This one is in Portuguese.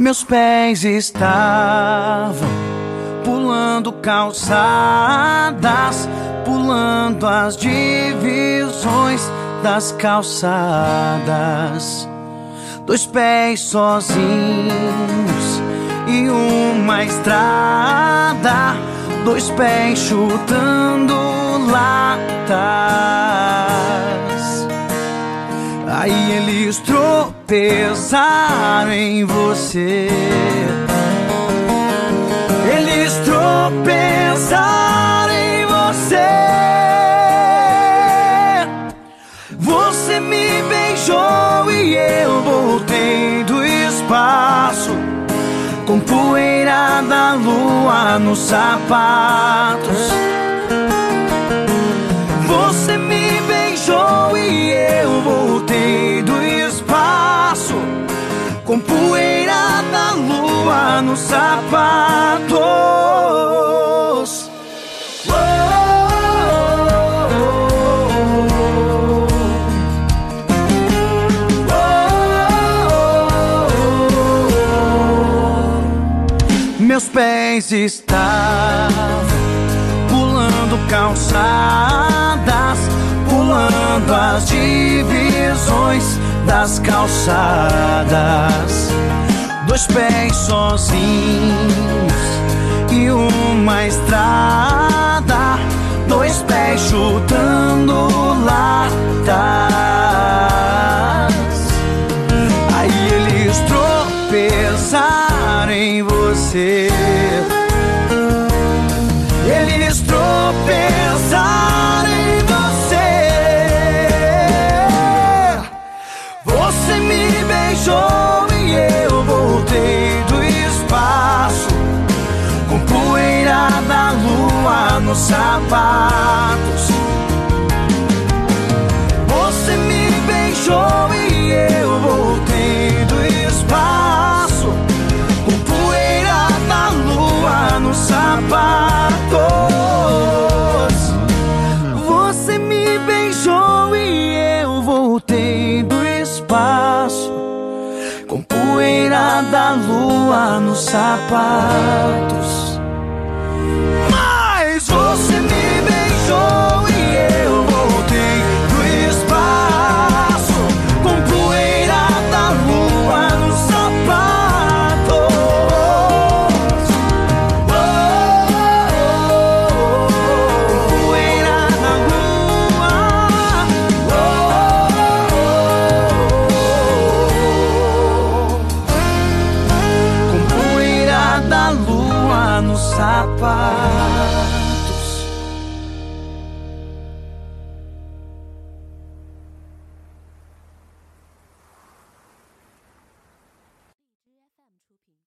Meus pés estavam pulando calçadas, pulando as divisões das calçadas. Dois pés sozinhos e uma estrada, dois pés chutando tropeçaram em você. Eles tropeçaram em você. Você me beijou e eu voltei do espaço. Com poeira da lua nos sapatos. Lua nos sapatos. Meus pés estavam pulando calçadas, pulando as divisões das calçadas. Dois pés sozinhos e uma estrada, dois pés chutando latas. Aí eles tropeçaram em você. Poeira da lua nos sapatos. Você me beijou e eu voltei do espaço. Com poeira da lua nos sapatos. Você me beijou e eu voltei do espaço. Com poeira da lua nos sapatos. Oh,